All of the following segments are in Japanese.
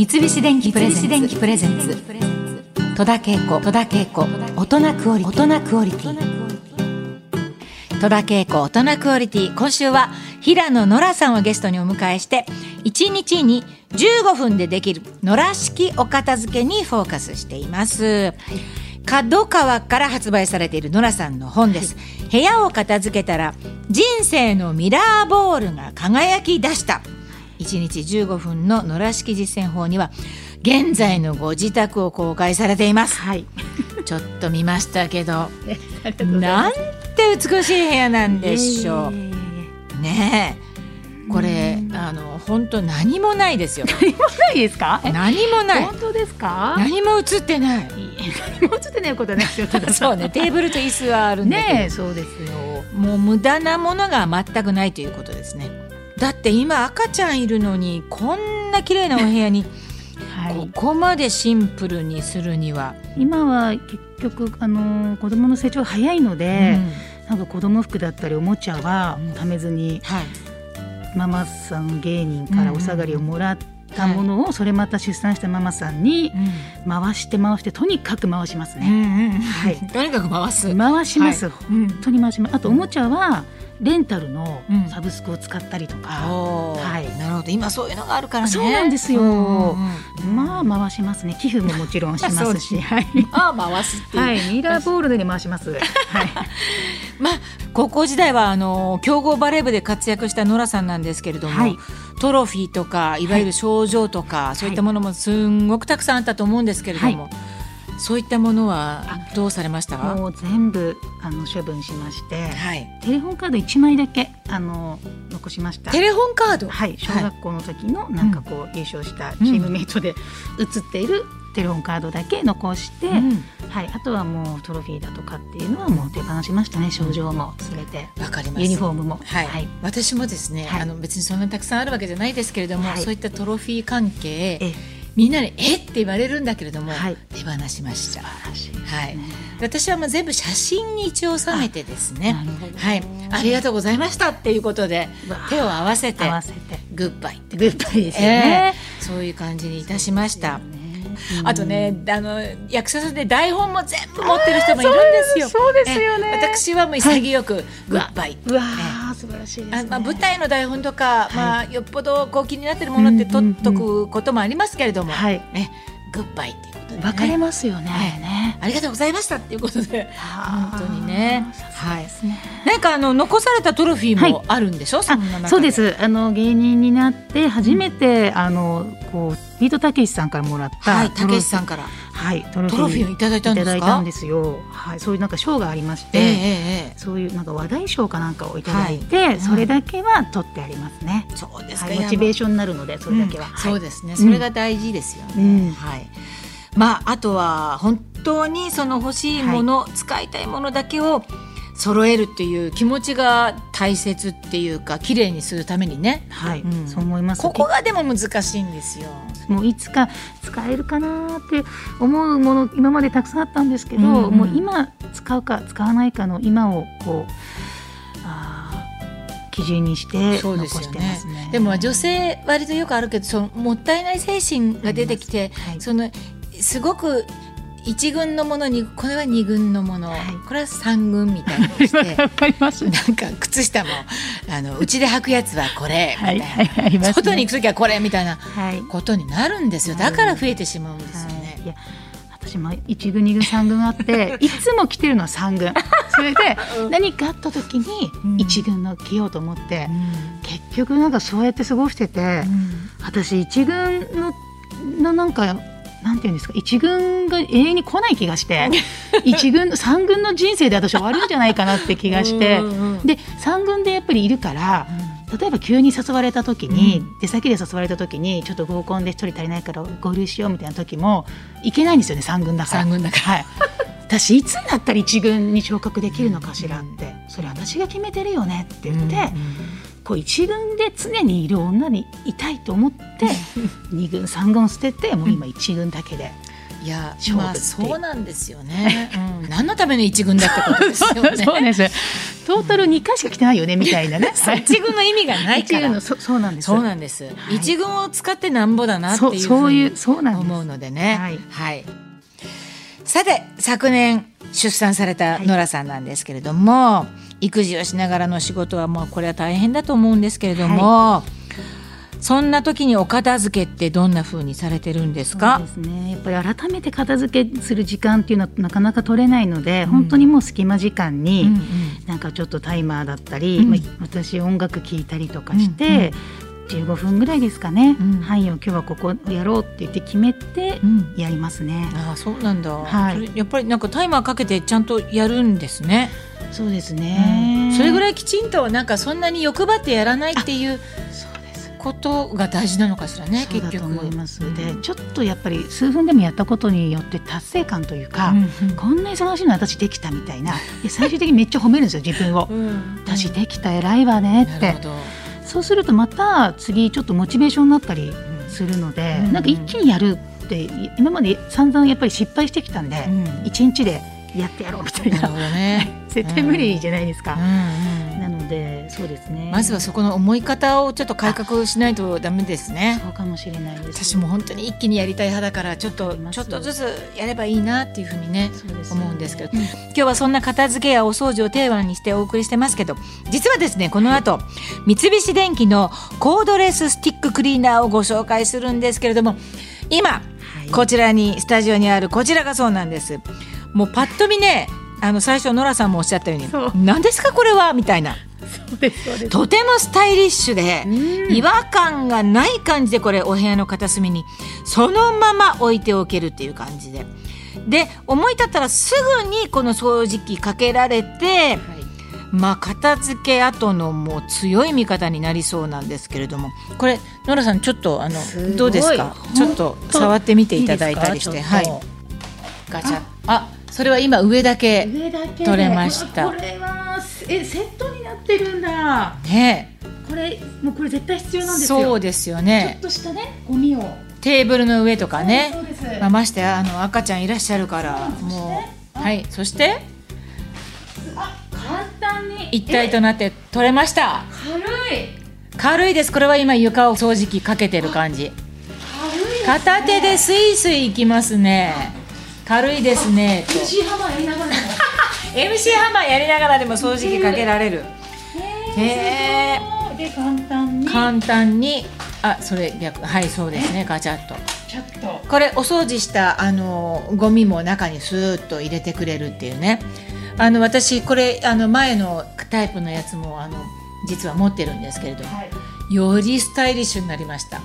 三菱電機プレゼンツ。戸田恵子戸田恵子大人クオリティ。大人クオリティ。戸田恵子大人クオリティ。今週は平野ノラさんをゲストにお迎えして1日に15分でできるノラ式お片付けにフォーカスしています、角川から発売されているノラさんの本です、部屋を片付けたら人生のミラーボールが輝き出した1日15分の野良式実践法には現在のご自宅を公開されていますはい。ちょっと見ましたけど なん。て美しい部屋なんでしょうねえこれあの本当何もないですよないですか？え何もない本当ですか？何も映ってないいえもうちょっとねことないですよ。そうねテーブルと椅子はあるねえそうですよ。もう無駄なものが全くないということですねだって今赤ちゃんいるのにこんな綺麗なお部屋にこはい。こまでシンプルにするには、今は結局あの子供の成長が早いので、うんなんか子供服だったりおもちゃはうん貯めずにはいママさん芸人からお下がりをもらったものをそれまた出産したママさんに回して回してとにかく回しますうんね。うんはいとにかく回す、回します。はい本当に回します。あとおもちゃはレンタルのうん。サブスクを使ったりとか、おー。はい。なるほど。今そういうのがあるからね。そうなんですよ。うんうんうん。まあ回しますね。寄付ももちろんします すし、はい。まあ回すっていう、はい、ミラーボールで回します。はい。まあ高校時代はあの強豪バレー部で活躍したノラさんなんですけれども、はい。トロフィーとかいわゆる賞状とか、そういったものもすんごくたくさんあったと思うんですけれども、そういったものはどうされました？かもう全部あの処分しまして、はい。テレホンカード一枚だけあの残しました。テ。レホンカード？はい、小学校の時のなんかこう優勝したチームメイトで写っているテレホンカードだけ残して、うん。はい、あとはもうトロフィーだとかっていうのはもう手放しましたね賞状もすべて。わかります。ユニフォームも。はい、はい。私もですね、はい。あの別にそんなにたくさんあるわけじゃないですけれども、はい。そういったトロフィー関係えみんなに「え？っ?」て言われるんだけれども、はい。手放しました。らしいはい、私はもう全部写真に一応収めてですね。はい、ありがとうございましたっていうことで手を合わせてグッバイって、グッバイですよね、えーそういう感じにいたしました。ね。あとね、あの役者さんで台本も全部持ってる人もいるんですよ。そうですよね。え私はもう潔くグッバイ。うわー素晴らしいです、ね、あまあ、舞台の台本とか、まあ、よっぽどこう気になってるものって取っとくこともありますけれども、はい。ね、グッバイっていうことで、ね、分かれますよね。ね。ありがとうございましたっていうことで。本当にね。さすがですね。なんかあの残されたトロフィーもはい。あるんでしょ、そんな中あそうです。あの芸人になって初めて、あのこうビートたけしさんからもらったはいたけしさんんからはいトロフィーをいただいたんですか？いただいたんですよ。はいそういうなんか賞がありまして、ええええそういうなんか話題賞かなんかをいただいて、はい。それだけは取ってありますね、そうですか、はい、モチベーシションになるのでそれだけは、はい。そうですね。それが大事ですよね、うん。はい。まああとは本当にその欲しいもの、使いたいものだけを揃えるっていう気持ちが大切っていうか綺麗にするためにね。はい、うん。そう思います。ここがでも難しいんですよ。もういつか使えるかなって思うもの今までたくさんあったんですけど、うんうん。もう今使うか使わないかの今をこう基準にして残してますね。でも女性割とよくあるけどそのもったいない精神が出てきて、はい。そのすごく一軍のものにこれは二軍のもの、はい。これは三軍みたいにして。なんか靴下もあのうちで履くやつはこれみたな、はいいはいありますね。外に行く時はこれみたいなはい。ことになるんですよ。だから増えてしまうんですよはい。ね。私も一軍二軍三軍あって いつも着てるのは三軍。それで 何かあった時にうん。一軍の着ようと思って、うん。結局なんかそうやって過ごしてて、私一軍ののなんかなんていうんですか一軍が永遠に来ない気がして 一軍三軍の人生で私終わるんじゃないかなって気がしてうんで三軍でやっぱりいるから例えば急に誘われた時に、うん。出先で誘われた時にちょっと合コンで一人足りないから合流しようみたいな時も行けないんですよね三軍だから。三軍だから。はい。私いつになったら一軍に昇格できるのかしらって、それ私が決めてるよねって言って、うんうんこう一軍で常にいる女にいたいと思って 二軍三軍を捨ててもう今一軍だけでいやまあそうなんですよね、うん、何のための一軍だってことですよね。そうです。トータル2回しか来てないよねみたいなね。一軍の意味がないから。そそうなんです。そうなんです、はい。一軍を使ってなんぼだなってそいううそういうふそうなんです。思うのでね。はい。はい、さて昨年出産されたノラさんなんですけれども、育児をしながらの仕事はもうこれは大変だと思うんですけれども、そんな時にお片付けってどんな風にされてるんですそうかですね。やっぱり改めて片付けする時間っていうのはなかなか取れないので、本当にもう隙間時間に、うんうん。なんかちょっとタイマーだったり、うん。まあ、私音楽聴いたりとかして、15分ぐらいですかね、うん。範囲を今日はここやろうって言って決めてうん。やりますね。ああそうなんだ、はい。やっぱりなんかタイマーかけてちゃんとやるんですね、そうですね、それぐらいいきちんとなんかそんなに欲張ってやらないっていうことが大事なのかしらね結局。思います、うん。でちょっとやっぱり数分でもやったことによって達成感というか、うん。こんな忙しいの私できたみたいな。最終的にめっちゃ褒めるんですよ自分を。うん。私できた偉いわねって。なるほどそうするとまた次ちょっとモチベーションになったりするので、うんなんか一気にやるって今まで散々やっぱり失敗してきたんで、うん一日でやってやろうみたいな。ね。絶対無理じゃないですか、うんうんなのでそうですね。まずはそこの思い方をちょっと改革しないとダメですね。そうかもしれないです。私も本当に一気にやりたい派だからちょっとちょっとずつやればいいなっていうふうにねそうです思うんですけど。うん。今日はそんな片付けやお掃除をテーマにしてお送りしてますけど実はですねこの後三菱電機のコードレススティッククリーナーをご紹介するんですけれども今はい。こちらにスタジオにあるこちらがそうなんです。もうパッと見ねあの最初ノラさんもおっしゃったように何ですかこれは？みたいなとてもスタイリッシュでうん。違和感がない感じでこれお部屋の片隅にそのまま置いておけるっていう感じで。で思い立ったらすぐにこの掃除機かけられてまあ片付け後のもう強い味方になりそうなんですけれども。これノラさんちょっとあのどうですか？ちょっと触ってみていただいたりしてはい。ガチャ。あそれは今上だけ取れましたえセットになってるんだ。ね。これもうこれ絶対必要なんですよ。そうですよちょっねとしたねゴミを。テーブルの上とかね。まあ、ましてやあの赤ちゃんいらっしゃるからもそうはい。そして？あ簡単に。一体となって取れました。軽い。軽いです。これは今床を掃除機かけてる感じ。軽い片手でスイスイいきますね。軽いですね。と MC ハマーやりながらでも掃除機かけられる。へえー。で簡単に。簡単に。あそれ逆。はいそうですねガチャッと。ちょっと。これお掃除したあのゴミも中にスーッと入れてくれるっていうね。あの私これあの前のタイプのやつもあの実は持ってるんですけれどもはい。よりスタイリッシュになりました。す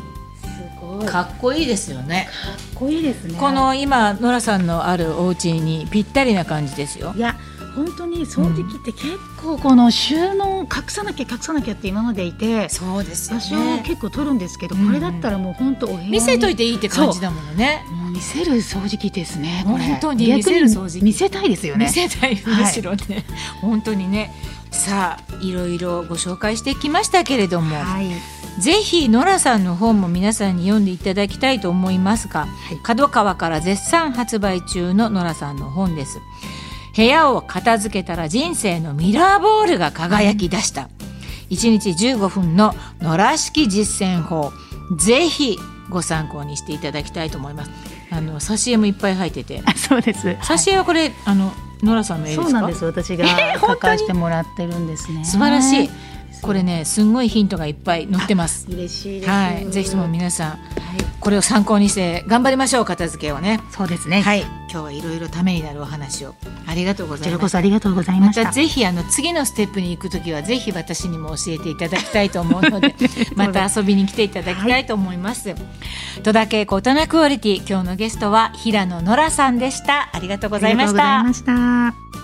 ごい。かかっこいいですよね。っこいいですね。この今ノラさんのあるお家にぴったりな感じですよ。いや本当に掃除機って結構この収納隠さなきゃ隠さなきゃって今までいてそうです場所を結構取るんですけど、うん。これだったらもう本当お部屋に見せといていいって感じだものね。もう見せる掃除機ですね本当に逆見せる掃除機。見せたいですよね。見せたいはいむしろね、本当にね。さあいろいろご紹介してきましたけれども、はい。ぜひノラさんの本も皆さんに読んでいただきたいと思いますが、い。角川から絶賛発売中のノラさんの本です部屋を片付けたら人生のミラーボールが輝き出した。1日15分のノラ式実践法。ぜひご参考にしていただきたいと思います。あの挿絵もいっぱい入ってて。あ そうです。挿絵はこれ、あのノラさんの絵ですか？そうなんです。私が書かしてもらってるんですね。素晴らしい。これねすんごいヒントがいっぱい載ってます。嬉しいです。はい。ぜひとも皆さんはい。これを参考にして頑張りましょう片付けをね。そうですね。はい今日はいろいろためになるお話を。ありがとうごこちらこざいますそありがとうございまました。たぜひあの次のステップに行くときはぜひ私にも教えていただきたいと思うので また遊びに来ていただきたいと思います、戸田恵子大人クオリティ今日のゲストは平野ノラさんでした。ありがとうございました。ありがとうございました。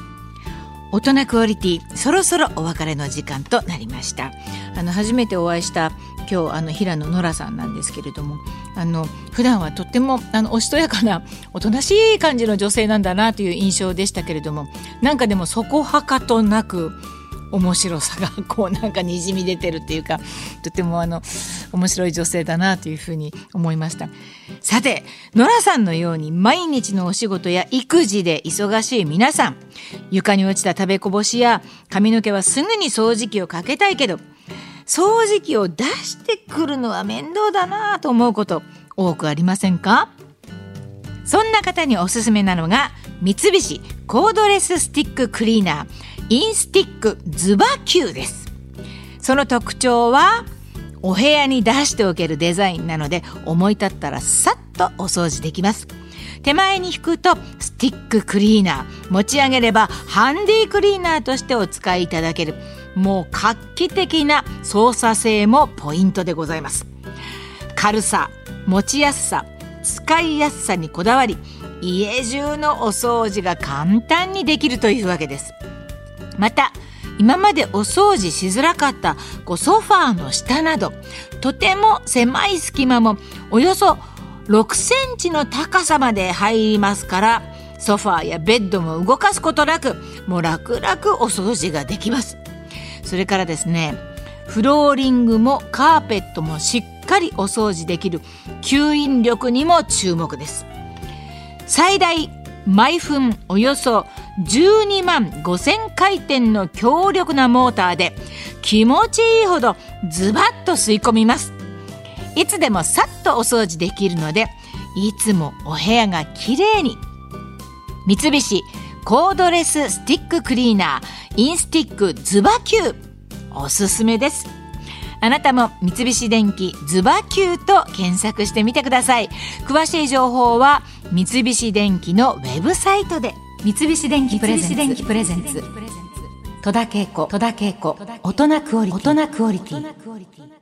大人クオリティそろそろお別れの時間となりました。あの初めてお会いした今日あの平野ノラさんなんですけれどもあの普段はとってもあのおしとやかなおとなしい感じの女性なんだなという印象でしたけれどもなんかでもそこはかとなく面白さがこうなんかにじみ出てるっていうかとてもあの面白い女性だなというふうに思いました。さてノラさんのように毎日のお仕事や育児で忙しい皆さん床に落ちた食べこぼしや髪の毛はすぐに掃除機をかけたいけど掃除機を出してくるのは面倒だなと思うこと多くありませんか？そんな方におすすめなのが三菱コードレススティッククリーナーインスティックズバキューです。その特徴はお部屋に出しておけるデザインなので思い立ったらさっとお掃除できます。手前に引くとスティッククリーナー持ち上げればハンディクリーナーとしてお使いいただける。もう画期的な操作性もポイントでございます。軽さ持ちやすさ使いやすさにこだわり家中のお掃除が簡単にできるというわけです。また今までお掃除しづらかったこうソファーの下などとても狭い隙間もおよそ6センチの高さまで入りますからソファーやベッドも動かすことなくもう楽々お掃除ができます。それからですねフローリングもカーペットもしっかりお掃除できる吸引力にも注目です。最大毎分およそ12万5000回転の強力なモーターで気持ちいいほどズバッと吸い込みます。いつでもさっとお掃除できるのでいつもお部屋がきれいに。三菱コードレススティッククリーナーインスティックズバキュー。おすすめです。あなたも三菱電機ズバキューと検索してみてください。詳しい情報は三菱電機のウェブサイトで。三菱電機プレゼンツ。戸田恵子。大人クオリティ